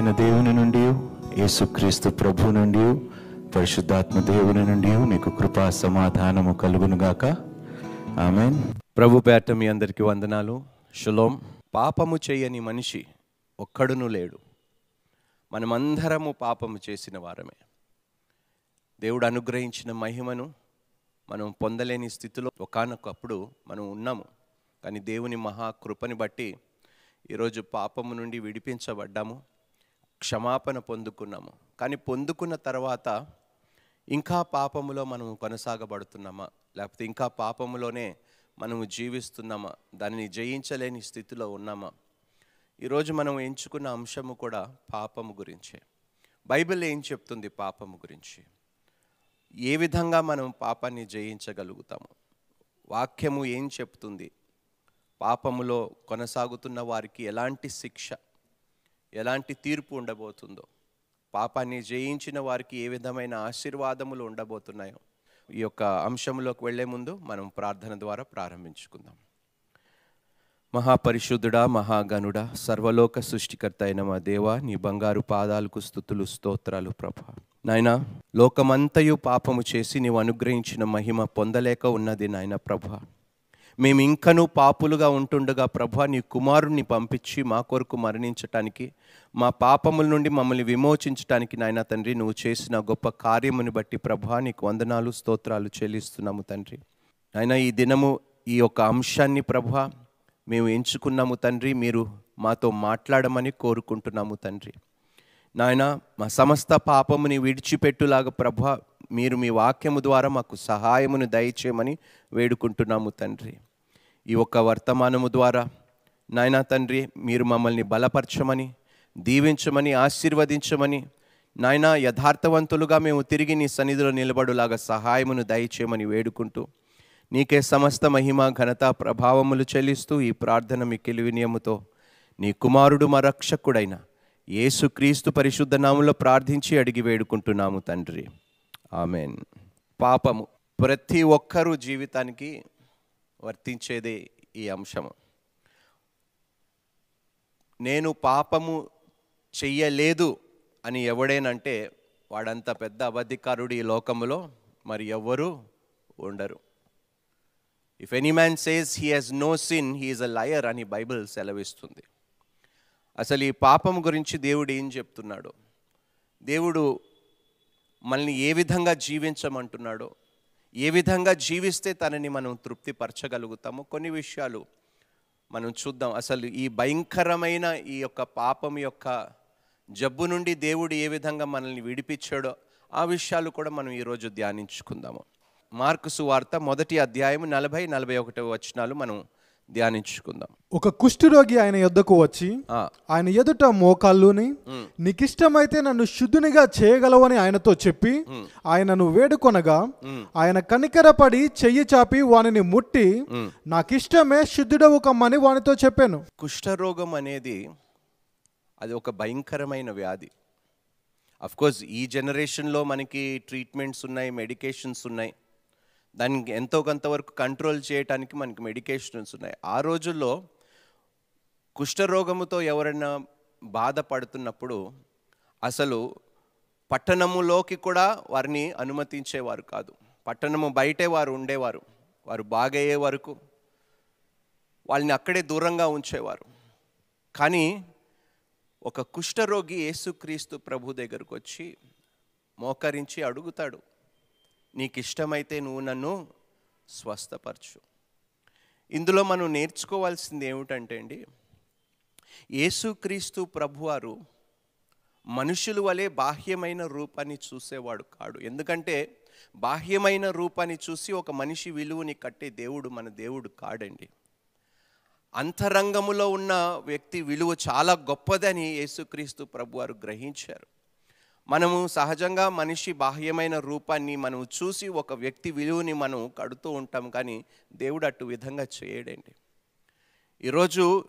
అయిన దేవుని నుండి యేసుక్రీస్తు ప్రభు నుండి పరిశుద్ధాత్మ దేవుని నుండి మీకు కృపా సమాధానము కలుగునుగాక ఆమె ప్రభు పేట మీ అందరికీ వందనాలు. షులోం. పాపము చేయని మనిషి ఒక్కడును లేడు. మనమందరము పాపము చేసిన వారమే. దేవుడు అనుగ్రహించిన మహిమను మనం పొందలేని స్థితిలో ఒకనొకప్పుడు మనం ఉన్నాము. కానీ దేవుని మహాకృపని బట్టి ఈరోజు పాపము నుండి విడిపించబడ్డాము. క్షమాపణ పొందుకున్నాము. కానీ పొందుకున్న తర్వాత ఇంకా పాపములో మనము కొనసాగబడుతున్నామా? లేకపోతే ఇంకా పాపములోనే మనము జీవిస్తున్నామా? దానిని జయించలేని స్థితిలో ఉన్నామా? ఈరోజు మనం ఎంచుకున్న అంశము కూడా పాపము గురించే. బైబిల్ ఏం చెప్తుంది పాపము గురించి? ఏ విధంగా మనం పాపాన్ని జయించగలుగుతాము? వాక్యము ఏం చెప్తుంది? పాపములో కొనసాగుతున్న వారికి ఎలాంటి శిక్ష? ఎలాంటి తీర్పు ఉండబోతుందో పాపాన్ని జయించిన వారికి ఏ విధమైన ఆశీర్వాదములు ఉండబోతున్నాయో ఈ యొక్క అంశంలోకి వెళ్ళే ముందు మనం ప్రార్థన ద్వారా ప్రారంభించుకుందాం. మహాపరిశుద్ధుడా మహాగణుడా సర్వలోక సృష్టికర్త అయిన మా దేవా నీ బంగారు పాదాలకు స్థుతులు స్తోత్రాలు ప్రభ. నాయన లోకమంతయు పాపము చేసి నీవు అనుగ్రహించిన మహిమ పొందలేక ఉన్నది నాయన ప్రభ. మేము ఇంకనూ పాపులుగా ఉంటుండగా ప్రభా నీ కుమారుణ్ణి పంపించి మా కొరకు మరణించటానికి మా పాపముల నుండి మమ్మల్ని విమోచించటానికి నాయన తండ్రి నువ్వు చేసిన గొప్ప కార్యముని బట్టి ప్రభా నీకు వందనాలు స్తోత్రాలు చెల్లిస్తున్నాము తండ్రి. నాయన ఈ దినము ఈ యొక్క అంశాన్ని ప్రభా మేము ఎంచుకున్నాము తండ్రి మీరు మాతో మాట్లాడమని కోరుకుంటున్నాము తండ్రి. నాయన మా సమస్త పాపముని విడిచిపెట్టులాగా ప్రభ మీరు మీ వాక్యము ద్వారా మాకు సహాయమును దయచేయమని వేడుకుంటున్నాము తండ్రి. ఈ ఒక్క వర్తమానము ద్వారా నాయనా తండ్రి మీరు మమ్మల్ని బలపరచమని దీవించమని ఆశీర్వదించమని నాయన యథార్థవంతులుగా మేము తిరిగి నీ సన్నిధిలో నిలబడులాగా సహాయమును దయచేయమని వేడుకుంటూ నీకే సమస్త మహిమ ఘనత ప్రభావములు చెల్లిస్తూ ఈ ప్రార్థన మీ కెలివినియముతో నీ కుమారుడు మా రక్షకుడైన యేసుక్రీస్తు పరిశుద్ధ నామంలో ప్రార్థించి అడిగి వేడుకుంటున్నాము తండ్రి. ఆమెన్. పాపము. ప్రతి ఒక్కరూ జీవితానికి వర్తించేది ఈ అంశము. నేను పాపము చెయ్యలేదు అని ఎవడేనంటే వాడంత పెద్ద అబద్ధికారుడు ఈ లోకములో మరి ఎవ్వరూ ఉండరు. If any man says he has no sin he is a liar అని బైబిల్ సెలవిస్తుంది. అసలు ఈ పాపం గురించి దేవుడు ఏం చెప్తున్నాడు? దేవుడు మనల్ని ఏ విధంగా జీవించమంటున్నాడో ఏ విధంగా జీవిస్తే తనని మనం తృప్తిపరచగలుగుతామో కొన్ని విషయాలు మనం చూద్దాం. అసలు ఈ భయంకరమైన ఈ యొక్క పాపం యొక్క జబ్బు నుండి దేవుడు ఏ విధంగా మనల్ని విడిపించాడో ఆ విషయాలు కూడా మనం ఈరోజు ధ్యానించుకుందాము. మార్కు సువార్త మొదటి అధ్యాయం నలభై నలభై ఒకటో వచనాలు మనం ధ్యానించుకుందాం. ఒక కుష్ఠరోగి ఆయన యొద్దకు వచ్చి ఆయన ఎదుట మోకాళ్ళుని నీకిష్టమైతే నన్ను శుద్ధునిగా చేయగలవని ఆయనతో చెప్పి ఆయనను వేడుకొనగా ఆయన కనికరపడి చెయ్యి చాపి వానిని ముట్టి నాకిష్టమే శుద్ధుడవు కమ్మని వానితో చెప్పాను. కుష్ఠరోగం అనేది అది ఒక భయంకరమైన వ్యాధి. కోర్స్ ఈ జనరేషన్లో మనకి ట్రీట్మెంట్స్ ఉన్నాయి మెడికేషన్స్ ఉన్నాయి. దానికి ఎంతో కొంతవరకు కంట్రోల్ చేయటానికి మనకి మెడికేషన్స్ ఉన్నాయి. ఆ రోజుల్లో కుష్ఠరోగముతో ఎవరైనా బాధపడుతున్నప్పుడు అసలు పట్టణములోకి కూడా వారిని అనుమతించేవారు కాదు. పట్టణము బయటే వారు ఉండేవారు. వారు బాగయ్యే వరకు వాళ్ళని అక్కడే దూరంగా ఉంచేవారు. కానీ ఒక కుష్ఠరోగి యేసుక్రీస్తు ప్రభు దగ్గరకు వచ్చి మోకరించి అడుగుతాడు. నీకు ఇష్టమైతే నువ్వు నన్ను స్వస్థపరచు. ఇందులో మనం నేర్చుకోవాల్సింది ఏమిటంటే అండి యేసుక్రీస్తు ప్రభువారు మనుషుల వలె బాహ్యమైన రూపాన్ని చూసేవాడు కాడు. ఎందుకంటే బాహ్యమైన రూపాన్ని చూసి ఒక మనిషి విలువని కట్టే దేవుడు మన దేవుడు కాడండి. అంతరంగములో ఉన్న వ్యక్తి విలువ చాలా గొప్పదని యేసుక్రీస్తు ప్రభువారు గ్రహించారు. మనము సహజంగా మనిషి బాహ్యమైన రూపాన్ని మనం చూసి ఒక వ్యక్తి విలువని మనం కడుతూ ఉంటాం కానీ దేవుడు అటు విధంగా చేయడండి. ఈరోజు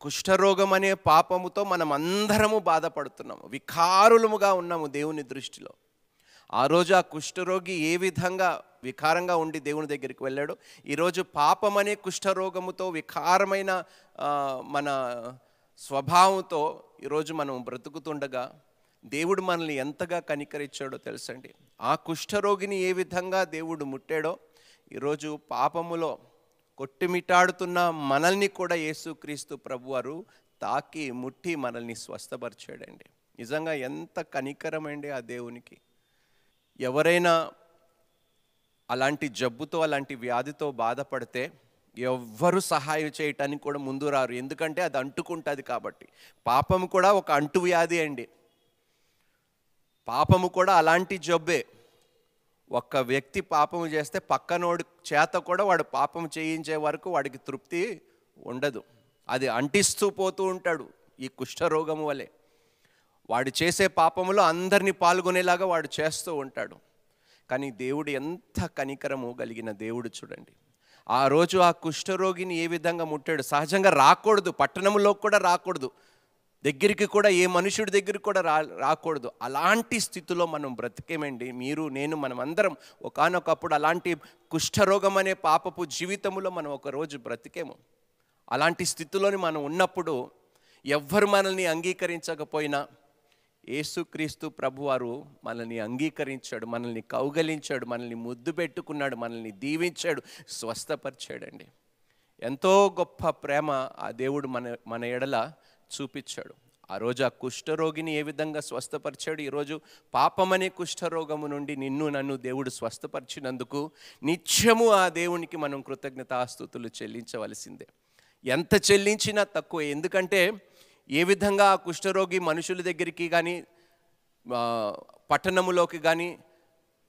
కుష్ఠరోగం అనే పాపముతో మనం అందరము బాధపడుతున్నాము వికారులముగా ఉన్నాము దేవుని దృష్టిలో. ఆ రోజు ఆ కుష్ఠరోగి ఏ విధంగా వికారంగా ఉండి దేవుని దగ్గరికి వెళ్ళాడు ఈరోజు పాపం అనే కుష్ఠరోగముతో వికారమైన మన స్వభావంతో ఈరోజు మనం బ్రతుకుతుండగా దేవుడు మనల్ని ఎంతగా కనికరించాడో తెలుసండి. ఆ కుష్ఠరోగిని ఏ విధంగా దేవుడు ముట్టాడో ఈరోజు పాపములో కొట్టుమిటాడుతున్న మనల్ని కూడా యేసుక్రీస్తు ప్రభువారు తాకి ముట్టి మనల్ని స్వస్థపరిచాడండి. నిజంగా ఎంత కనికరమండి ఆ దేవునికి. ఎవరైనా అలాంటి జబ్బుతో అలాంటి వ్యాధితో బాధపడితే ఎవ్వరు సహాయం చేయటానికి కూడా ముందు రారు. ఎందుకంటే అది అంటుకుంటుంది కాబట్టి. పాపం కూడా ఒక అంటు వ్యాధి అండి. పాపము కూడా అలాంటి జబ్బే. ఒక్క వ్యక్తి పాపము చేస్తే పక్కనోడి చేత కూడా వాడు పాపం చేయించే వరకు వాడికి తృప్తి ఉండదు. అది అంటిస్తూ పోతూ ఉంటాడు ఈ కుష్ఠరోగము వలె. వాడు చేసే పాపములో అందరినీ పాల్గొనేలాగా వాడు చేస్తూ ఉంటాడు. కానీ దేవుడు ఎంత కనికరము కలిగిన దేవుడు చూడండి. ఆ రోజు ఆ కుష్ఠరోగిని ఏ విధంగా ముట్టాడు? సహజంగా రాకూడదు. పట్టణంలో కూడా రాకూడదు. దగ్గరికి కూడా ఏ మనుషుడి దగ్గరికి కూడా రా రాకూడదు. అలాంటి స్థితిలో మనం బ్రతికేమండి. మీరు నేను మనం అందరం ఒకానొకప్పుడు అలాంటి కుష్ఠరోగం అనే పాపపు జీవితంలో మనం ఒక రోజు బ్రతికేము. అలాంటి స్థితిలోని మనం ఉన్నప్పుడు ఎవ్వరు మనల్ని అంగీకరించకపోయినా యేసుక్రీస్తు ప్రభువారు మనల్ని అంగీకరించాడు మనల్ని కౌగలించాడు మనల్ని ముద్దు పెట్టుకున్నాడు మనల్ని దీవించాడు స్వస్థపరిచాడండి. ఎంతో గొప్ప ప్రేమ ఆ దేవుడు మన మన ఎడల చూపించాడు. ఆ రోజు ఆ కుష్ఠరోగిని ఏ విధంగా స్వస్థపరిచాడు? ఈరోజు పాపమనే కుష్ఠరోగము నుండి నిన్ను నన్ను దేవుడు స్వస్థపరిచినందుకు నిత్యము ఆ దేవునికి మనం కృతజ్ఞతాస్తుతులు చెల్లించవలసిందే. ఎంత చెల్లించినా తక్కువ. ఎందుకంటే ఏ విధంగా ఆ కుష్ఠరోగి మనుషుల దగ్గరికి కానీ పట్టణములోకి కానీ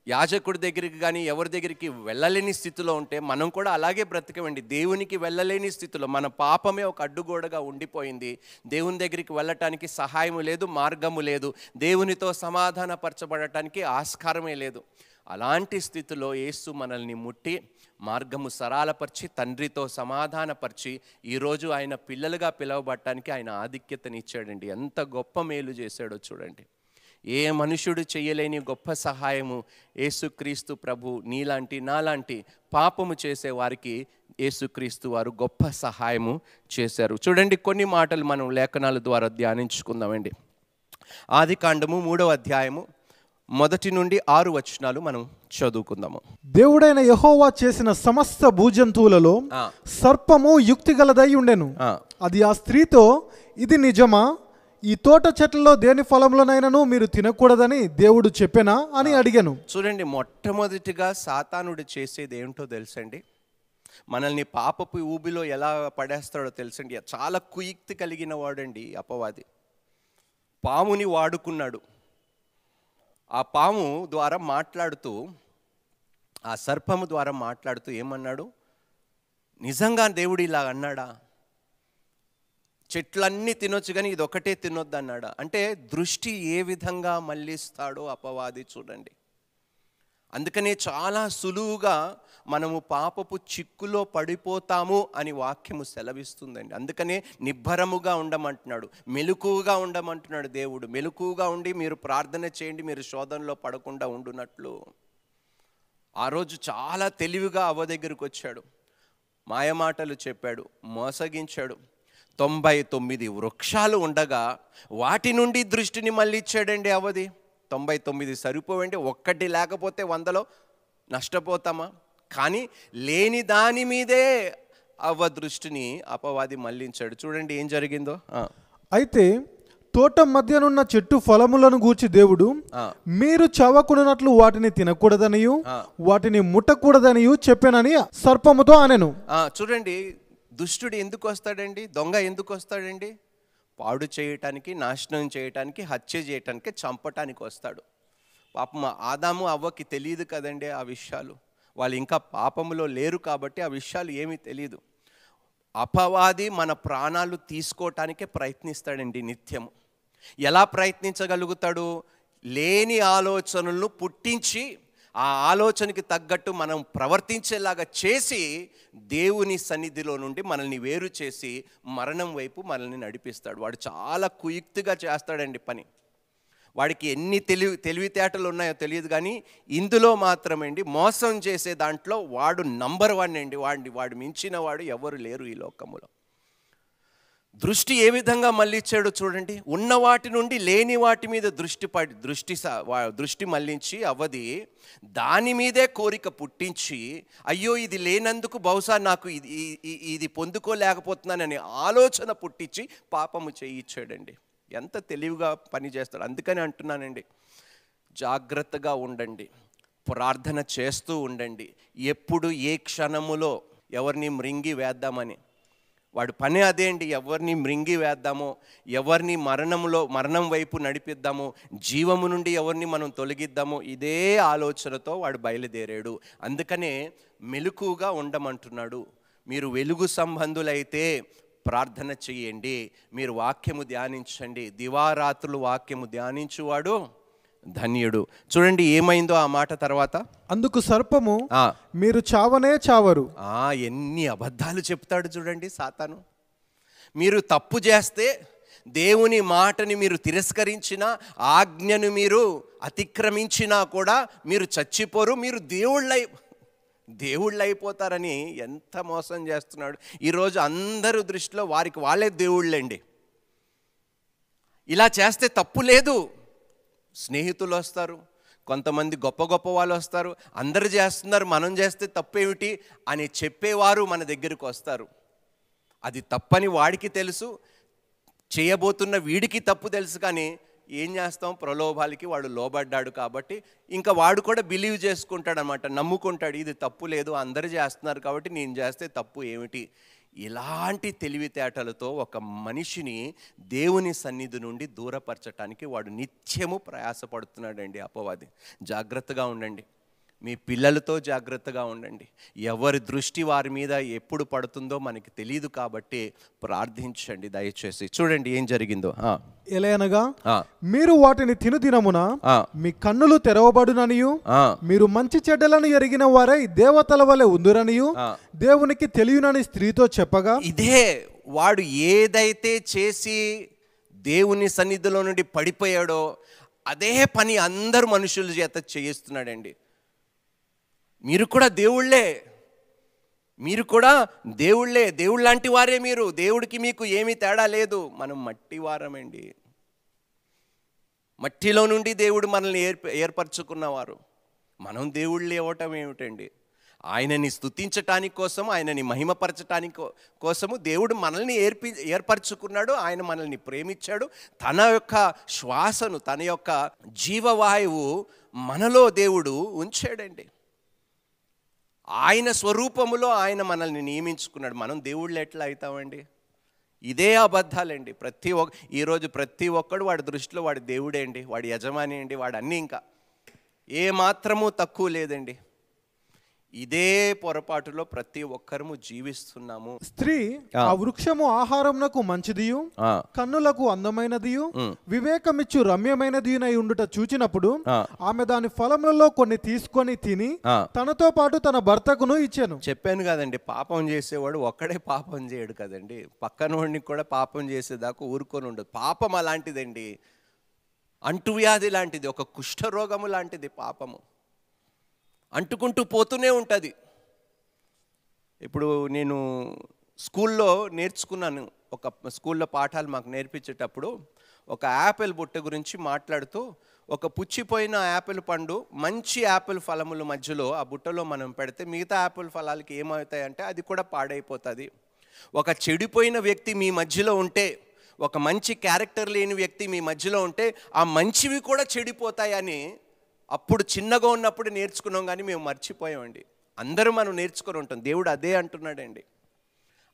యాజకుడి దగ్గరికి కానీ ఎవరి దగ్గరికి వెళ్ళలేని స్థితిలో ఉంటే మనం కూడా అలాగే బ్రతకవండి దేవునికి వెళ్ళలేని స్థితిలో మన పాపమే ఒక అడ్డుగోడగా ఉండిపోయింది. దేవుని దగ్గరికి వెళ్ళటానికి సహాయము లేదు మార్గము లేదు. దేవునితో సమాధానపరచబడటానికి ఆస్కారమే లేదు. అలాంటి స్థితిలో యేసు మనల్ని ముట్టి మార్గము సరాలపరిచి తండ్రితో సమాధానపరిచి ఈరోజు ఆయన పిల్లలుగా పిలవబడటానికి ఆయన ఆధిక్యతనిచ్చాడండి. ఎంత గొప్ప మేలు చేశాడో చూడండి. ఏ మనుషుడు చేయలేని గొప్ప సహాయము యేసుక్రీస్తు ప్రభు నీలాంటి నాలాంటి పాపము చేసే వారికి యేసుక్రీస్తు వారు గొప్ప సహాయము చేశారు. చూడండి కొన్ని మాటలు మనం లేఖనాల ద్వారా ధ్యానించుకుందామండి. ఆది కాండము మూడవ అధ్యాయము మొదటి నుండి ఆరు వచనాలు మనం చదువుకుందాము. దేవుడైన యహోవా చేసిన సమస్త భూజంతువులలో. సర్పము యుక్తి గలదై ఉండెను. అది ఆ స్త్రీతో ఇది నిజమా? ఈ తోట చెట్లలో దేని ఫలంలోనైనాను మీరు తినకూడదని దేవుడు చెప్పెనా అని అడిగాను. చూడండి మొట్టమొదటిగా సాతానుడు చేసేది ఏంటో తెలుసండి? మనల్ని పాపపు ఊబిలో ఎలా పడేస్తాడో తెలుసండి? చాలా కుయుక్తి కలిగిన వాడండి అపవాది. పాముని వాడుకున్నాడు. ఆ పాము ద్వారా మాట్లాడుతూ ఆ సర్పము ద్వారా మాట్లాడుతూ ఏమన్నాడు? నిజంగా దేవుడు ఇలా అన్నాడా? చెట్లన్నీ తినొచ్చు కానీ ఇది ఒకటే తినొద్దు అన్నాడు అంటే దృష్టి ఏ విధంగా మళ్ళిస్తాడో అపవాది చూడండి. అందుకనే చాలా సులువుగా మనము పాపపు చిక్కులో పడిపోతాము అని వాక్యము సెలవిస్తుందండి. అందుకనే నిబ్బరముగా ఉండమంటున్నాడు మెలకువగా ఉండమంటున్నాడు దేవుడు. మెలకువగా ఉండి మీరు ప్రార్థన చేయండి మీరు శోధనలో పడకుండా ఉండునట్లు. ఆ రోజు చాలా తెలివిగా అవ్వ దగ్గరికి వచ్చాడు. మాయమాటలు చెప్పాడు మోసగించాడు. తొంభై తొమ్మిది వృక్షాలు ఉండగా వాటి నుండి దృష్టిని మళ్ళీ ఇచ్చాడండి అవది తొంభై తొమ్మిది సరిపోవండి ఒక్కటి లేకపోతే వందలో నష్టపోతామా? కానీ లేని దాని మీదే అవ్వ దృష్టిని అపవాది మళ్ళించాడు. చూడండి ఏం జరిగిందో. అయితే తోట మధ్యనున్న చెట్టు ఫలములను గూర్చి దేవుడు. మీరు చవకునట్లు వాటిని తినకూడదనియు. వాటిని ముట్టకూడదనియు చెప్పానని సర్పముతో అనెను. చూడండి దుష్టుడు ఎందుకు వస్తాడండి దొంగ ఎందుకు వస్తాడండి పాడు చేయటానికి నాశనం చేయటానికి హత్య చేయటానికి చంపటానికి వస్తాడు. పాపం ఆదాము అవ్వకి తెలియదు కదండి ఆ విషయాలు. వాళ్ళు ఇంకా పాపములో లేరు కాబట్టి ఆ విషయాలు ఏమీ తెలియదు అపవాది మన ప్రాణాలు తీసుకోవటానికే ప్రయత్నిస్తాడండి నిత్యము. ఎలా ప్రయత్నించగలుగుతాడు? లేని ఆలోచనలను పుట్టించి ఆ ఆలోచనకి తగ్గట్టు మనం ప్రవర్తించేలాగా చేసి దేవుని సన్నిధిలో నుండి మనల్ని వేరు చేసి మరణం వైపు మనల్ని నడిపిస్తాడు. వాడు చాలా కుయుక్తిగా చేస్తాడండి పని. వాడికి ఎన్ని తెలివి తెలివితేటలు ఉన్నాయో తెలియదు కానీ ఇందులో మాత్రమేండి మోసం చేసే దాంట్లో వాడు నంబర్ వన్ అండి. వాడిని వాడు మించిన వాడు ఎవరు లేరు ఈ లోకములో. దృష్టి ఏ విధంగా మళ్ళించాడో చూడండి. ఉన్న వాటి నుండి లేని వాటి మీద దృష్టి పడి దృష్టి స- వా- దృష్టి మళ్ళించి అవధి దాని మీదే కోరిక పుట్టించి అయ్యో ఇది లేనందుకు బహుశా నాకు ఇది ఇది పొందుకోలేకపోతున్నానని ఆలోచన పుట్టించి పాపము చేయించాడండి ఎంత తెలివిగా పనిచేస్తాడు అందుకని అంటున్నానండి. జాగ్రత్తగా ఉండండి. ప్రార్థన చేస్తూ ఉండండి. ఎప్పుడు ఏ క్షణములో ఎవరిని మృంగి వేద్దామని వాడు పని అదే అండి ఎవరిని మృంగి వేద్దామో ఎవరిని మరణంలో మరణం వైపు నడిపిద్దామో జీవము నుండి ఎవరిని మనం తొలగిద్దామో ఇదే ఆలోచనతో వాడు బయలుదేరాడు. అందుకనే మెలకుగా ఉండమంటున్నాడు. మీరు వెలుగు సంబంధులైతే ప్రార్థన చేయండి. మీరు వాక్యము ధ్యానించండి. దివారాత్రులు వాక్యము ధ్యానించువాడు ధన్యుడు. చూడండి ఏమైందో ఆ మాట తర్వాత? అందుకు సర్పము మీరు చావనే చావరు. ఆ, ఎన్ని అబద్ధాలు చెప్తాడు చూడండి సాతాను. మీరు తప్పు చేస్తే దేవుని మాటని మీరు తిరస్కరించిన ఆజ్ఞను మీరు అతిక్రమించినా కూడా మీరు చచ్చిపోరు మీరు దేవుళ్ళై దేవుళ్ళు అయిపోతారని ఎంత మోసం చేస్తున్నాడు. ఈరోజు అందరు దృష్టిలో వారికి వాళ్ళే దేవుళ్ళండి. ఇలా చేస్తే తప్పు లేదు. స్నేహితులు వస్తారు కొంతమంది గొప్ప గొప్ప వాళ్ళు వస్తారు అందరు చేస్తున్నారు మనం చేస్తే తప్పేమిటి అని చెప్పేవారు మన దగ్గరికి వస్తారు. అది తప్పని వాడికి తెలుసు చేయబోతున్న వీడికి తప్పు తెలుసు కానీ ఏం చేస్తాం? ప్రలోభాలకి వాడు లోబడ్డాడు కాబట్టి ఇంకా వాడు కూడా బిలీవ్ చేసుకుంటాడు అనమాట నమ్ముకుంటాడు ఇది తప్పు లేదు అందరు చేస్తున్నారు కాబట్టి నేను చేస్తే తప్పు ఏమిటి? ఇలాంటి తెలివితేటలతో ఒక మనిషిని దేవుని సన్నిధి నుండి దూరపరచటానికి వాడు నిత్యము ప్రయాసపడుతున్నాడండి అపవాది. జాగ్రత్తగా ఉండండి. మీ పిల్లలతో జాగ్రత్తగా ఉండండి. ఎవరి దృష్టి వారి మీద ఎప్పుడు పడుతుందో మనకి తెలియదు కాబట్టి ప్రార్థించండి దయచేసి. చూడండి ఏం జరిగిందో. ఆ, మీరు వాటిని తిను దినమున ఆ, మీ కన్నులు తెరవబడుననియు మీరు మంచి చెడ్డలను ఎరిగిన వారై దేవతల వలె ఉందురనియు. దేవునికి తెలియనని స్త్రీతో చెప్పగా ఇదే వాడు ఏదైతే చేసి దేవుని సన్నిధిలో నుండి పడిపోయాడో అదే పని అందరు మనుషుల చేత చేయిస్తున్నాడండి. మీరు కూడా దేవుళ్ళే. మీరు కూడా దేవుళ్ళే. దేవుళ్ళ లాంటి వారే మీరు. దేవుడికి మీకు ఏమీ తేడా లేదు. మనం మట్టి వారమండి. మట్టిలో నుండి దేవుడు మనల్ని ఏర్ప ఏర్పరచుకున్నవారు. మనం దేవుళ్ళు ఇవ్వటం ఏమిటండి? ఆయనని స్థుతించటానికి కోసం ఆయనని మహిమపరచటానికి కోసము దేవుడు మనల్ని ఏర్పి ఏర్పరచుకున్నాడు. ఆయన మనల్ని ప్రేమించాడు. తన యొక్క శ్వాసను తన యొక్క జీవవాయువు మనలో దేవుడు ఉంచాడండి. ఆయన స్వరూపములో ఆయన మనల్ని నియమించుకున్నాడు. మనం దేవుళ్ళు ఎట్లా అవుతామండి? ఇదే అబద్ధాలండి. ప్రతి ఒక్క ఈరోజు ప్రతి ఒక్కడు వాడి దృష్టిలో వాడి దేవుడే అండి వాడి యజమాని అండి వాడు అన్నీ ఇంకా. ఏ మాత్రము తక్కువ లేదండి. ఇదే పొరపాటులో ప్రతి ఒక్కరము జీవిస్తున్నాము స్త్రీ ఆ. వృక్షము ఆహారమునకు మంచిదియు ఆ, కన్నులకు అందమైనదియు ఉమ్. వివేకమిచ్చు రమ్యమైనదియునై ఉండుట చూచినప్పుడు. ఆమె దాని ఫలములలో కొన్ని తీసుకొని తిని. తనతో పాటు తన భర్తకును ఇచ్చాను చెప్పాను కదండి పాపం చేసేవాడు ఒక్కడే పాపం చేయడు కదండి పక్కనోడిని కూడా పాపం చేసేదాకా ఊరుకొని ఉండదు పాపం అలాంటిదండి అంటువ్యాధి లాంటిది ఒక కుష్ఠరోగము లాంటిది పాపము అంటుకుంటూ పోతూనే ఉంటుంది. ఇప్పుడు నేను స్కూల్లో నేర్చుకున్నాను. ఒక స్కూల్లో పాఠాలు మాకు నేర్పించేటప్పుడు ఒక యాపిల్ బుట్ట గురించి మాట్లాడుతూ ఒక పుచ్చిపోయిన యాపిల్ పండు మంచి యాపిల్ ఫలముల మధ్యలో ఆ బుట్టలో మనం పెడితే మిగతా యాపిల్ ఫలాలకి ఏమవుతాయంటే అది కూడా పాడైపోతుంది. ఒక చెడిపోయిన వ్యక్తి మీ మధ్యలో ఉంటే ఒక మంచి క్యారెక్టర్ లేని వ్యక్తి మీ మధ్యలో ఉంటే ఆ మంచివి కూడా చెడిపోతాయని అప్పుడు చిన్నగా ఉన్నప్పుడు నేర్చుకున్నాం కానీ మేము మర్చిపోయామండి. అందరూ మనం నేర్చుకొని ఉంటాం. దేవుడు అదే అంటున్నాడండి.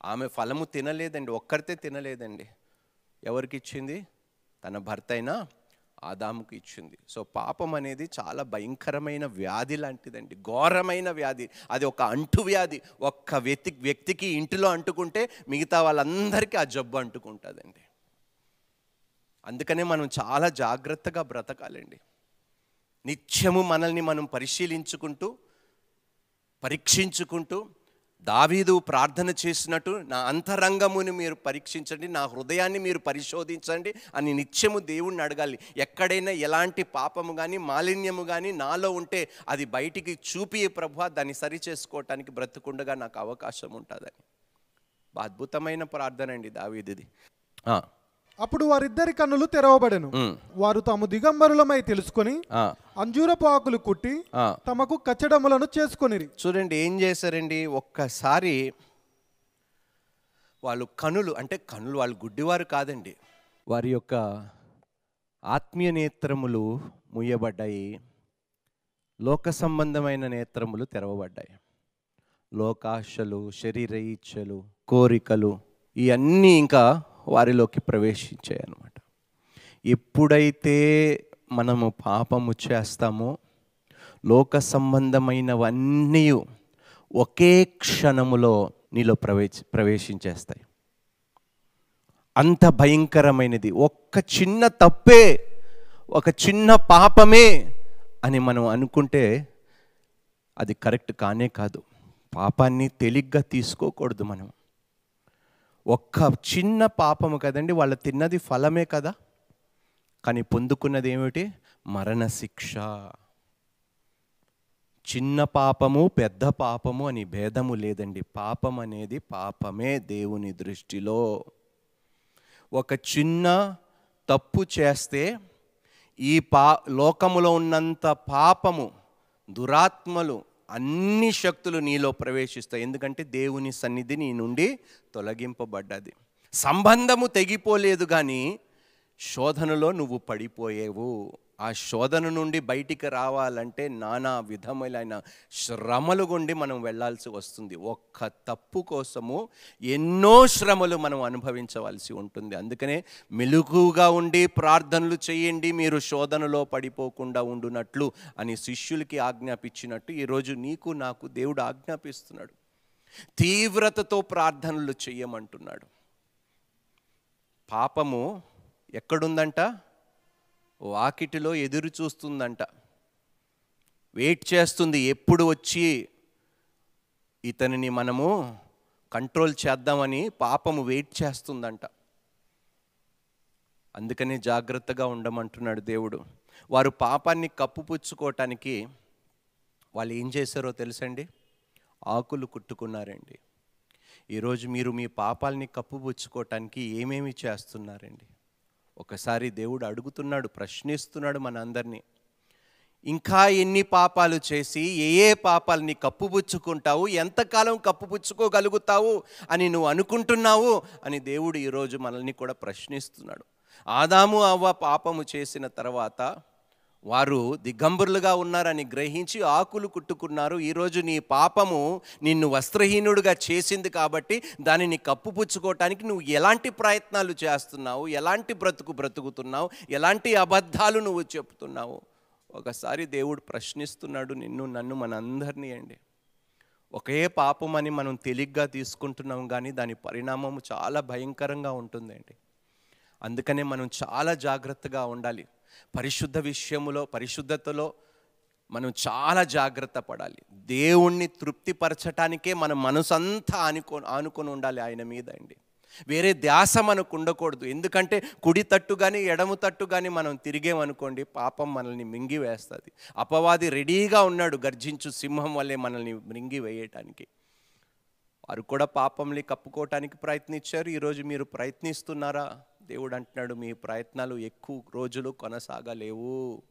ఆమె ఫలము తినలేదండి. ఒక్కరితే తినలేదండి. ఎవరికి ఇచ్చింది తన భర్త అయినా ఆదాముకి ఇచ్చింది. సో పాపం అనేది చాలా భయంకరమైన వ్యాధి లాంటిదండి. ఘోరమైన వ్యాధి. అది ఒక అంటు వ్యాధి. ఒక్క వ్యక్తి వ్యక్తికి ఇంటిలో అంటుకుంటే మిగతా వాళ్ళందరికీ ఆ జబ్బు అంటుకుంటుందండి. అందుకనే మనం చాలా జాగ్రత్తగా బ్రతకాలండి. నిత్యము మనల్ని మనం పరిశీలించుకుంటూ పరీక్షించుకుంటూ దావీదు ప్రార్థన చేసినట్టు నా అంతరంగముని మీరు పరీక్షించండి నా హృదయాన్ని మీరు పరిశోధించండి అని నిత్యము దేవుణ్ణి అడగాలి. ఎక్కడైనా ఎలాంటి పాపము కానీ మాలిన్యము కానీ నాలో ఉంటే అది బయటికి చూపి ప్రభు దాన్ని సరి చేసుకోవటానికి బ్రతుకుండగా నాకు అవకాశం ఉంటుందని. అద్భుతమైన ప్రార్థన అండి దావీదిది. అప్పుడు వారిద్దరి కన్నులు తెరవబడెను. వారు తాము దిగంబరులమై తెలుసుకొని అంజూరపు ఆకులు కుట్టి. తమకు కచ్చడములను చేసుకొనిరి. చూడండి ఏం చేశారండి? ఒక్కసారి వాళ్ళు కనులు అంటే కనులు వాళ్ళు గుడ్డివారు కాదండి. వారి యొక్క ఆత్మీయ నేత్రములు ముయ్యబడ్డాయి లోక సంబంధమైన నేత్రములు తెరవబడ్డాయి. లోకాశలు శరీర ఇచ్చలు కోరికలు ఇవన్నీ ఇంకా వారిలోకి ప్రవేశించాయి అనమాట ఎప్పుడైతే మనము పాపము చేస్తామో లోక సంబంధమైనవన్నీ ఒకే క్షణములో నీలో ప్రవేశ ప్రవేశించేస్తాయి. అంత భయంకరమైనది. ఒక్క చిన్న తప్పే ఒక చిన్న పాపమే అని మనం అనుకుంటే అది కరెక్ట్ కానే కాదు. పాపాన్ని తేలిగ్గా తీసుకోకూడదు మనం. ఒక్క చిన్న పాపము కదండి వాళ్ళు తిన్నది ఫలమే కదా. కానీ పొందుకున్నది ఏమిటి? మరణశిక్ష. చిన్న పాపము పెద్ద పాపము అని భేదము లేదండి. పాపం అనేది పాపమే దేవుని దృష్టిలో. ఒక చిన్న తప్పు చేస్తే ఈ పా లోకములో ఉన్నంత పాపము దురాత్మలు అన్ని శక్తులు నీలో ప్రవేశిస్తాయి. ఎందుకంటే దేవుని సన్నిధి నీ నుండి తొలగింపబడ్డది. సంబంధము తెగిపోలేదు కానీ శోధనలో నువ్వు పడిపోయేవు. ఆ శోధన నుండి బయటికి రావాలంటే నానా విధములైన శ్రమలు గుండి మనం వెళ్ళాల్సి వస్తుంది. ఒక్క తప్పు కోసము ఎన్నో శ్రమలు మనం అనుభవించవలసి ఉంటుంది. అందుకనే మెలుగుగా ఉండి ప్రార్థనలు చేయండి మీరు శోధనలో పడిపోకుండా ఉండునట్లు అని శిష్యులకి ఆజ్ఞాపించినట్టు ఈరోజు నీకు నాకు దేవుడు ఆజ్ఞాపిస్తున్నాడు. తీవ్రతతో ప్రార్థనలు చెయ్యమంటున్నాడు పాపము ఎక్కడుందంట? వాకిటిలో ఎదురు చూస్తుందంట. వెయిట్ చేస్తుంది ఎప్పుడు వచ్చి ఇతనిని మనము కంట్రోల్ చేద్దామని పాపము వెయిట్ చేస్తుందంట. అందుకనే జాగ్రత్తగా ఉండమంటున్నాడు దేవుడు. వారు పాపాన్ని కప్పుపుచ్చుకోవటానికి వాళ్ళు ఏం చేశారో తెలుసండి? ఆకులు కుట్టుకున్నారండి. ఈరోజు మీరు మీ పాపాలని కప్పుపుచ్చుకోవటానికి ఏమేమి చేస్తున్నారండి? ఒకసారి దేవుడు అడుగుతున్నాడు ప్రశ్నిస్తున్నాడు మన అందరినీ ఇంకా ఎన్ని పాపాలు చేసి ఏ ఏ పాపాలని కప్పుపుచ్చుకుంటావు ఎంతకాలం కప్పుపుచ్చుకోగలుగుతావు అని నువ్వు అనుకుంటున్నావు అని దేవుడు ఈరోజు మనల్ని కూడా ప్రశ్నిస్తున్నాడు. ఆదాము అవ్వ పాపము చేసిన తర్వాత వారు దిగంబరులుగా ఉన్నారని గ్రహించి ఆకులు కుట్టుకున్నారు. ఈరోజు నీ పాపము నిన్ను వస్త్రహీనుడిగా చేసింది కాబట్టి దానిని కప్పుపుచ్చుకోవటానికి నువ్వు ఎలాంటి ప్రయత్నాలు చేస్తున్నావు? ఎలాంటి బ్రతుకు బ్రతుకుతున్నావు? ఎలాంటి అబద్ధాలు నువ్వు చెప్తున్నావు? ఒకసారి దేవుడు ప్రశ్నిస్తున్నాడు నిన్ను నన్ను మనందరినీ అండి. ఒకే పాపం అని మనం తేలిగ్గా తీసుకుంటున్నాం కానీ దాని పరిణామం చాలా భయంకరంగా ఉంటుందండి. అందుకనే మనం చాలా జాగ్రత్తగా ఉండాలి. పరిశుద్ధ విషయములో పరిశుద్ధతలో మనం చాలా జాగ్రత్త పడాలి. దేవుణ్ణి తృప్తిపరచటానికే మన మనసంతా ఆనుకో ఆనుకొని ఉండాలి ఆయన మీద అండి. వేరే ధ్యాస మనకు ఉండకూడదు. ఎందుకంటే కుడి తట్టు కానీ ఎడము తట్టు కానీ మనం తిరిగేమనుకోండి పాపం మనల్ని మింగి వేస్తుంది అపవాది రెడీగా ఉన్నాడు గర్జించు సింహం వల్లే మనల్ని మింగి వేయటానికి వారు కూడా పాపంని కప్పుకోవటానికి ప్రయత్నించారు. ఈరోజు మీరు ప్రయత్నిస్తున్నారా? దేవుడు అంటున్నాడు మీ ప్రయత్నాలు ఎక్కువ రోజులు కొనసాగలేవు.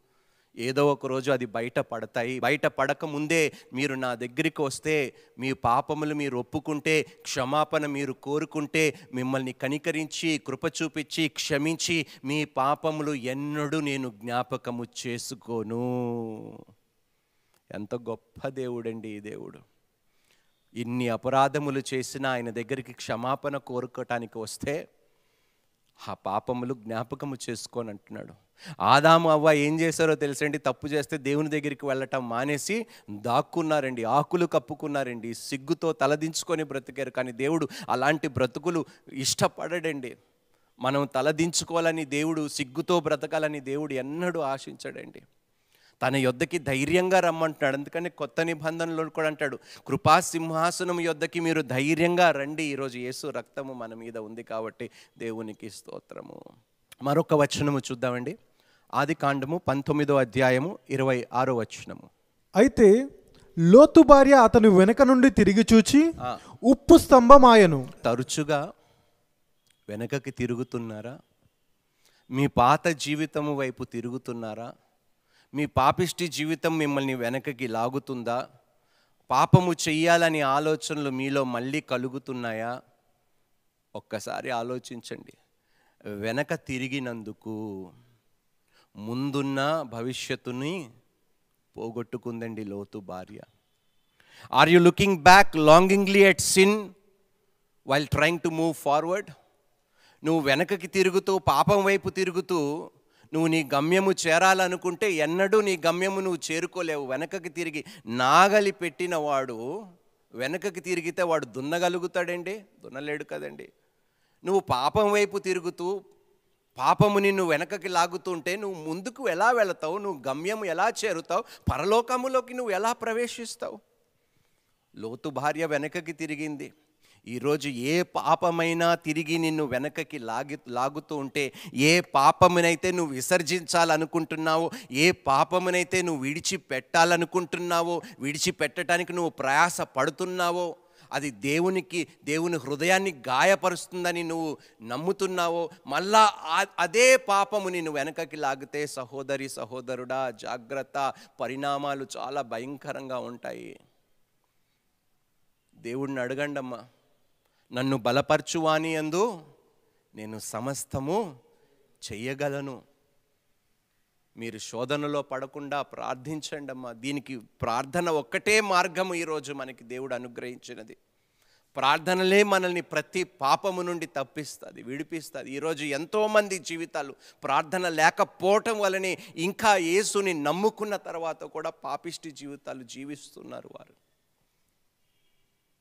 ఏదో ఒక రోజు అది బయట పడతాయి. బయట పడక ముందే మీరు నా దగ్గరికి వస్తే మీ పాపములు మీరు ఒప్పుకుంటే క్షమాపణ మీరు కోరుకుంటే మిమ్మల్ని కనికరించి కృప చూపించి క్షమించి మీ పాపములు ఎన్నడూ నేను జ్ఞాపకము చేసుకోను. ఎంత గొప్ప దేవుడండి ఈ దేవుడు. ఇన్ని అపరాధములు చేసినా ఆయన దగ్గరికి క్షమాపణ కోరుకోవటానికి వస్తే ఆ పాపములు జ్ఞాపకము చేసుకొని అంటున్నాడు. ఆదాము అవ్వ ఏం చేశారో తెలుసండి? తప్పు చేస్తే దేవుని దగ్గరికి వెళ్ళటం మానేసి దాక్కున్నారండి ఆకులు కప్పుకున్నారండి సిగ్గుతో తలదించుకొని బ్రతికారు. కానీ దేవుడు అలాంటి బ్రతుకులు ఇష్టపడడండి. మనం తలదించుకోవాలని దేవుడు సిగ్గుతో బ్రతకాలని దేవుడు ఎన్నడూ ఆశించడండి. తన యొద్దకి ధైర్యంగా రమ్మంటున్నాడు. అందుకని కొత్త నిబంధనలో కూడా అంటాడు. కృపా సింహాసనం యొద్దకి మీరు ధైర్యంగా రండి. ఈరోజు యేసు రక్తము మన మీద ఉంది కాబట్టి దేవునికి స్తోత్రము. మరొక వచనము చూద్దామండి. ఆది కాండము పంతొమ్మిదో అధ్యాయము ఇరవై ఆరో వచనము. అయితే లోతు భార్య అతని వెనక నుండి తిరిగి చూచి. ఉప్పు స్తంభమాయను. తరచుగా వెనకకి తిరుగుతున్నారా? మీ పాత జీవితము వైపు తిరుగుతున్నారా? మీ పాపిష్టి జీవితం మిమ్మల్ని వెనకకి లాగుతుందా? పాపము చెయ్యాలని ఆలోచనలు మీలో మళ్ళీ కలుగుతున్నాయా? ఒక్కసారి ఆలోచించండి. వెనక తిరిగినందుకు ముందున్న భవిష్యత్తుని పోగొట్టుకుందండి లోతు భార్య. Are you looking back longingly at sin while trying to move forward నువ్వు వెనకకి తిరుగుతూ పాపం వైపు తిరుగుతూ నువ్వు నీ గమ్యము చేరాలనుకుంటే ఎన్నడూ నీ గమ్యము నువ్వు చేరుకోలేవు. వెనకకి తిరిగి నాగలి పెట్టిన వాడు వెనకకి తిరిగితే వాడు దున్నగలుగుతాడండి? దున్నలేడు కదండి. నువ్వు పాపం వైపు తిరుగుతూ పాపము నిన్ను వెనకకి లాగుతుంటే నువ్వు ముందుకు ఎలా వెళతావు? నువ్వు గమ్యము ఎలా చేరుతావు? పరలోకములోకి నువ్వు ఎలా ప్రవేశిస్తావు? లోతు భార్య వెనకకి తిరిగింది. ఈరోజు ఏ పాపమైనా తిరిగి నిన్ను వెనకకి లాగి లాగుతూ ఉంటే ఏ పాపమునైతే నువ్వు విసర్జించాలనుకుంటున్నావో ఏ పాపమునైతే నువ్వు విడిచిపెట్టాలనుకుంటున్నావో విడిచిపెట్టడానికి నువ్వు ప్రయాస పడుతున్నావో అది దేవునికి దేవుని హృదయాన్ని గాయపరుస్తుందని నువ్వు నమ్ముతున్నావో మళ్ళా అదే పాపము నిన్ను వెనకకి లాగితే సహోదరి సహోదరుడా జాగ్రత్త పరిణామాలు చాలా భయంకరంగా ఉంటాయి. దేవుడిని అడగండమ్మా. నన్ను బలపరచువాని అందు నేను సమస్తము చెయ్యగలను. మీరు శోధనలో పడకుండా ప్రార్థించండి అమ్మా దీనికి ప్రార్థన ఒక్కటే మార్గము ఈరోజు మనకి దేవుడు అనుగ్రహించినది. ప్రార్థనలే మనల్ని ప్రతి పాపము నుండి తప్పిస్తుంది విడిపిస్తుంది. ఈరోజు ఎంతోమంది జీవితాలు ప్రార్థన లేకపోవటం వలనే ఇంకా యేసుని నమ్ముకున్న తర్వాత కూడా పాపిష్టి జీవితాలు జీవిస్తున్నారు వారు.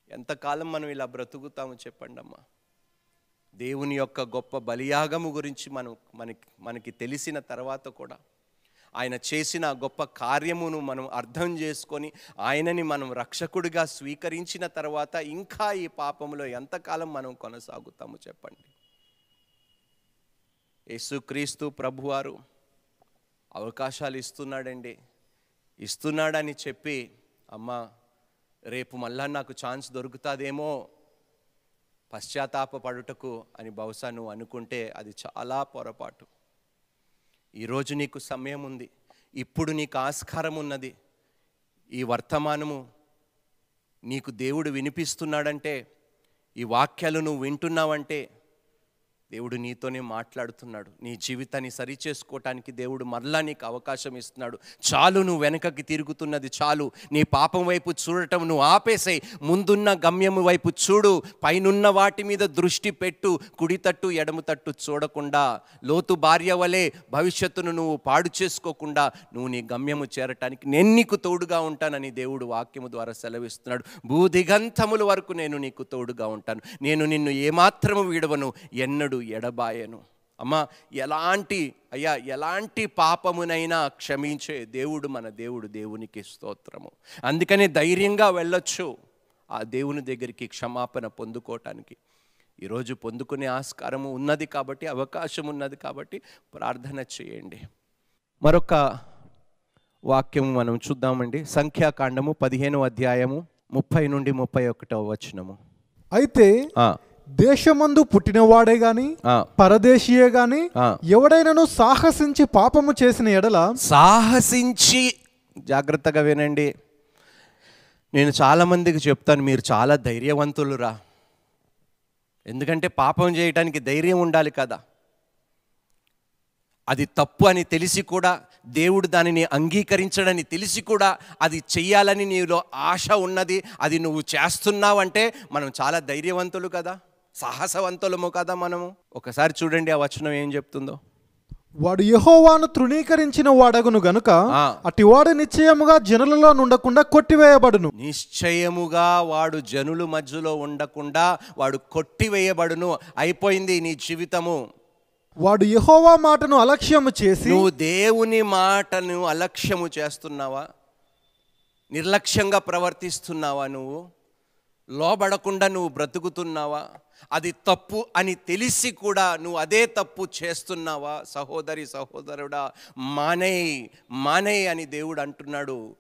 ఎంతకాలం మనం ఇలా బ్రతుకుతాము చెప్పండి అమ్మా దేవుని యొక్క గొప్ప బలియాగము గురించి మనం మనకి మనకి తెలిసిన తర్వాత కూడా ఆయన చేసిన గొప్ప కార్యమును మనం అర్థం చేసుకొని ఆయనని మనం రక్షకుడిగా స్వీకరించిన తర్వాత ఇంకా ఈ పాపములో ఎంతకాలం మనం కొనసాగుతాము చెప్పండి. యేసుక్రీస్తు ప్రభువారు అవకాశాలు ఇస్తున్నాడండి. ఇస్తున్నాడని చెప్పి అమ్మా రేపు మళ్ళా నాకు ఛాన్స్ దొరుకుతుందేమో పశ్చాత్తాప పడుటకు అని బహుశా నువ్వు అనుకుంటే అది చాలా పొరపాటు. ఈరోజు నీకు సమయం ఉంది. ఇప్పుడు నీకు ఆస్కారం ఉన్నది. ఈ వర్తమానము నీకు దేవుడు వినిపిస్తున్నాడంటే ఈ వాక్యాలు నువ్వు వింటున్నావంటే దేవుడు నీతోనే మాట్లాడుతున్నాడు. నీ జీవితాన్ని సరిచేసుకోవటానికి దేవుడు మరలా నీకు అవకాశం ఇస్తున్నాడు. చాలు నువ్వు వెనకకి తిరుగుతున్నది చాలు. నీ పాపం వైపు చూడటం నువ్వు ఆపేసే ముందున్న గమ్యము వైపు చూడు. పైనున్న వాటి మీద దృష్టి పెట్టు. కుడి తట్టు ఎడమ తట్టు చూడకుండా. లోతు భార్య వలె భవిష్యత్తును నువ్వు పాడు చేసుకోకుండా నువ్వు నీ గమ్యము చేరటానికి నేను నీకు తోడుగా ఉంటానని దేవుడు వాక్యము ద్వారా సెలవిస్తున్నాడు. భూదిగంతముల వరకు నేను నీకు తోడుగా ఉంటాను. నేను నిన్ను ఏమాత్రము విడవను. ఎన్నడు ఎడబాయను. అమ్మా ఎలాంటి అయ్యా ఎలాంటి పాపమునైనా క్షమించే దేవుడు మన దేవుడు దేవునికి స్తోత్రము. అందుకనే ధైర్యంగా వెళ్ళొచ్చు ఆ దేవుని దగ్గరికి క్షమాపణ పొందుకోవటానికి ఈరోజు పొందుకునే ఆస్కారము ఉన్నది కాబట్టి అవకాశం ఉన్నది కాబట్టి ప్రార్థన చేయండి. మరొక వాక్యం మనం చూద్దామండి. సంఖ్యాకాండము పదిహేను అధ్యాయము ముప్పై నుండి ముప్పై ఒకటో వచనము. అయితే దేశమందు పుట్టినవాడే గాని. పరదేశీయే గాని. ఎవడైనను సాహసించి పాపము చేసిన ఎడల సాహసించి జాగ్రత్తగా వినండి నేను చాలామందికి చెప్తాను మీరు చాలా ధైర్యవంతులురా ఎందుకంటే పాపం చేయటానికి ధైర్యం ఉండాలి కదా అది తప్పు అని తెలిసి కూడా దేవుడు దానిని అంగీకరించడని తెలిసి కూడా అది చెయ్యాలని నీలో ఆశ ఉన్నది అది నువ్వు చేస్తున్నావంటే మనం చాలా ధైర్యవంతులు కదా సాహసవంతులము కదా మనము? ఒకసారి చూడండి ఆ వచనం ఏం చెప్తుందో. వాడు యెహోవాను తృణీకరించిన వాడగును గనుక. అటివాడు నిశ్చయముగా జనులలో నుండకుండా కొట్టివేయబడును. నిశ్చయముగా వాడు జనుల మధ్యలో ఉండకుండా వాడు కొట్టివేయబడును. అయిపోయింది నీ జీవితము. వాడు యెహోవా మాటను అలక్ష్యము చేసి నువ్వు దేవుని మాటను అలక్ష్యము చేస్తున్నావా? నిర్లక్ష్యంగా ప్రవర్తిస్తున్నావా నువ్వు? లోబడకుండా నువ్వు బ్రతుకుతున్నావా? అది తప్పు అని తెలిసి కూడా నువ్వు అదే తప్పు చేస్తున్నావా? సహోదరి సహోదరుడా మానేయ్ మానేయ్ అని దేవుడు అంటున్నాడు.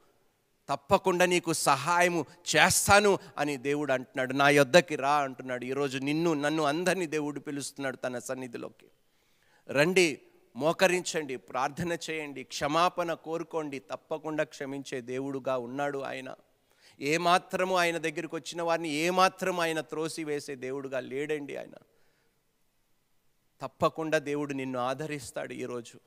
తప్పకుండా నీకు సహాయము చేస్తాను అని దేవుడు అంటున్నాడు. నా యొద్దకి రా అంటున్నాడు. ఈరోజు నిన్ను నన్ను అందరినీ దేవుడు పిలుస్తున్నాడు తన సన్నిధిలోకి. రండి మోకరించండి ప్రార్థన చేయండి క్షమాపణ కోరుకోండి తప్పకుండా క్షమించే దేవుడుగా ఉన్నాడు ఆయన. ఏమాత్రము ఆయన దగ్గరికి వచ్చిన వారిని ఏమాత్రం ఆయన త్రోసి వేసే దేవుడుగా లేడండి ఆయన. తప్పకుండా దేవుడు నిన్ను ఆదరిస్తాడు ఈరోజు.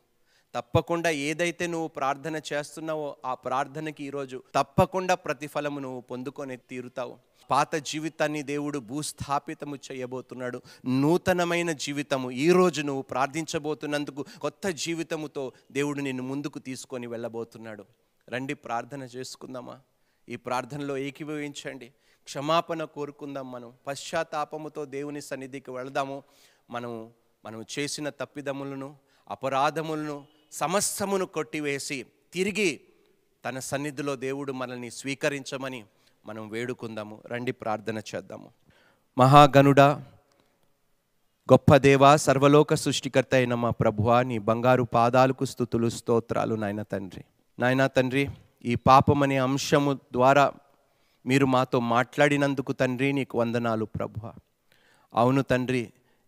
తప్పకుండా ఏదైతే నువ్వు ప్రార్థన చేస్తున్నావో ఆ ప్రార్థనకి ఈరోజు తప్పకుండా ప్రతిఫలము నువ్వు పొందుకొని తీరుతావు. పాత జీవితాన్ని దేవుడు భూస్థాపితము చేయబోతున్నాడు. నూతనమైన జీవితము ఈరోజు నువ్వు ప్రార్థించబోతున్నందుకు కొత్త జీవితముతో దేవుడు నిన్ను ముందుకు తీసుకొని వెళ్ళబోతున్నాడు. రండి ప్రార్థన చేసుకుందామా? ఈ ప్రార్థనలో ఏకీభవించండి. క్షమాపణ కోరుకుందాం మనం. పశ్చాత్తాపముతో దేవుని సన్నిధికి వెళదాము. మనము మనం చేసిన తప్పిదములను అపరాధములను సమస్తమును కొట్టివేసి తిరిగి తన సన్నిధిలో దేవుడు మనల్ని స్వీకరించమని మనం వేడుకుందాము. రండి ప్రార్థన చేద్దాము. మహాగనుడ గొప్ప దేవ సర్వలోక సృష్టికర్త అయిన మా ప్రభువా నీ బంగారు పాదాలకు స్థుతులు స్తోత్రాలు నాయన తండ్రి. నాయన తండ్రి ఈ పాపం అనే అంశము ద్వారా మీరు మాతో మాట్లాడినందుకు తండ్రి నీకు వందనాలు ప్రభు అవును తండ్రి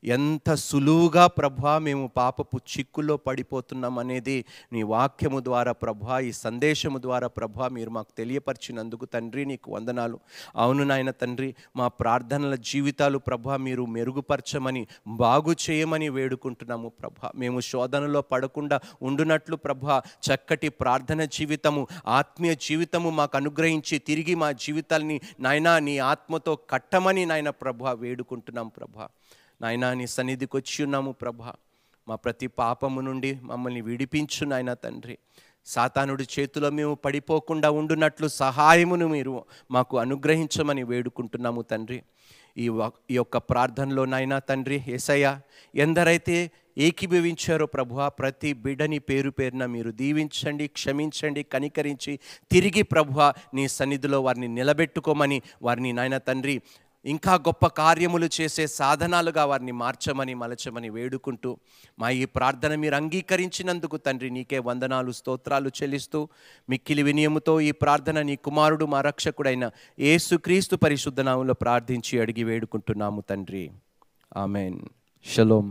ఎంత సులువుగా ప్రభా మేము పాపపు చిక్కులో పడిపోతున్నాం అనేది నీ వాక్యము ద్వారా ప్రభా ఈ సందేశము ద్వారా ప్రభా మీరు మాకు తెలియపరిచినందుకు తండ్రి నీకు వందనాలు. అవును నాయన తండ్రి మా ప్రార్థనల జీవితాలు ప్రభా మీరు మెరుగుపరచమని బాగు చేయమని వేడుకుంటున్నాము ప్రభా. మేము శోధనలో పడకుండా ఉండునట్లు ప్రభా చక్కటి ప్రార్థన జీవితము ఆత్మీయ జీవితము మాకు అనుగ్రహించి తిరిగి మా జీవితాల్ని నాయనా నీ ఆత్మతో కట్టమని నాయన ప్రభా వేడుకుంటున్నాం ప్రభా. నాయనా నీ సన్నిధికి వచ్చి ఉన్నాము ప్రభ. మా ప్రతి పాపము నుండి మమ్మల్ని విడిపించు నాయన తండ్రి. సాతానుడి చేతిలో మేము పడిపోకుండా ఉండునట్లు సహాయమును మీరు మాకు అనుగ్రహించమని వేడుకుంటున్నాము తండ్రి. ఈ వ- ఈ యొక్క ప్రార్థనలో నాయనా తండ్రి ఏసయ్య ఎందరైతే ఏకీభవించారో ప్రభువ ప్రతి బిడ్డని పేరు పేరున మీరు దీవించండి క్షమించండి కనికరించి తిరిగి ప్రభువ నీ సన్నిధిలో వారిని నిలబెట్టుకోమని వారిని నాయన తండ్రి ఇంకా గొప్ప కార్యములు చేసే సాధనాలుగా వారిని మార్చమని మలచమని వేడుకుంటూ మా ఈ ప్రార్థన మీరు అంగీకరించినందుకు తండ్రి నీకే వందనాలు స్తోత్రాలు చెల్లిస్తూ మిక్కిలి వినియముతో ఈ ప్రార్థన నీ కుమారుడు మా రక్షకుడైన ఏసుక్రీస్తు పరిశుద్ధనామంలో ప్రార్థించి అడిగి వేడుకుంటున్నాము తండ్రి. ఆమెన్. షలోం.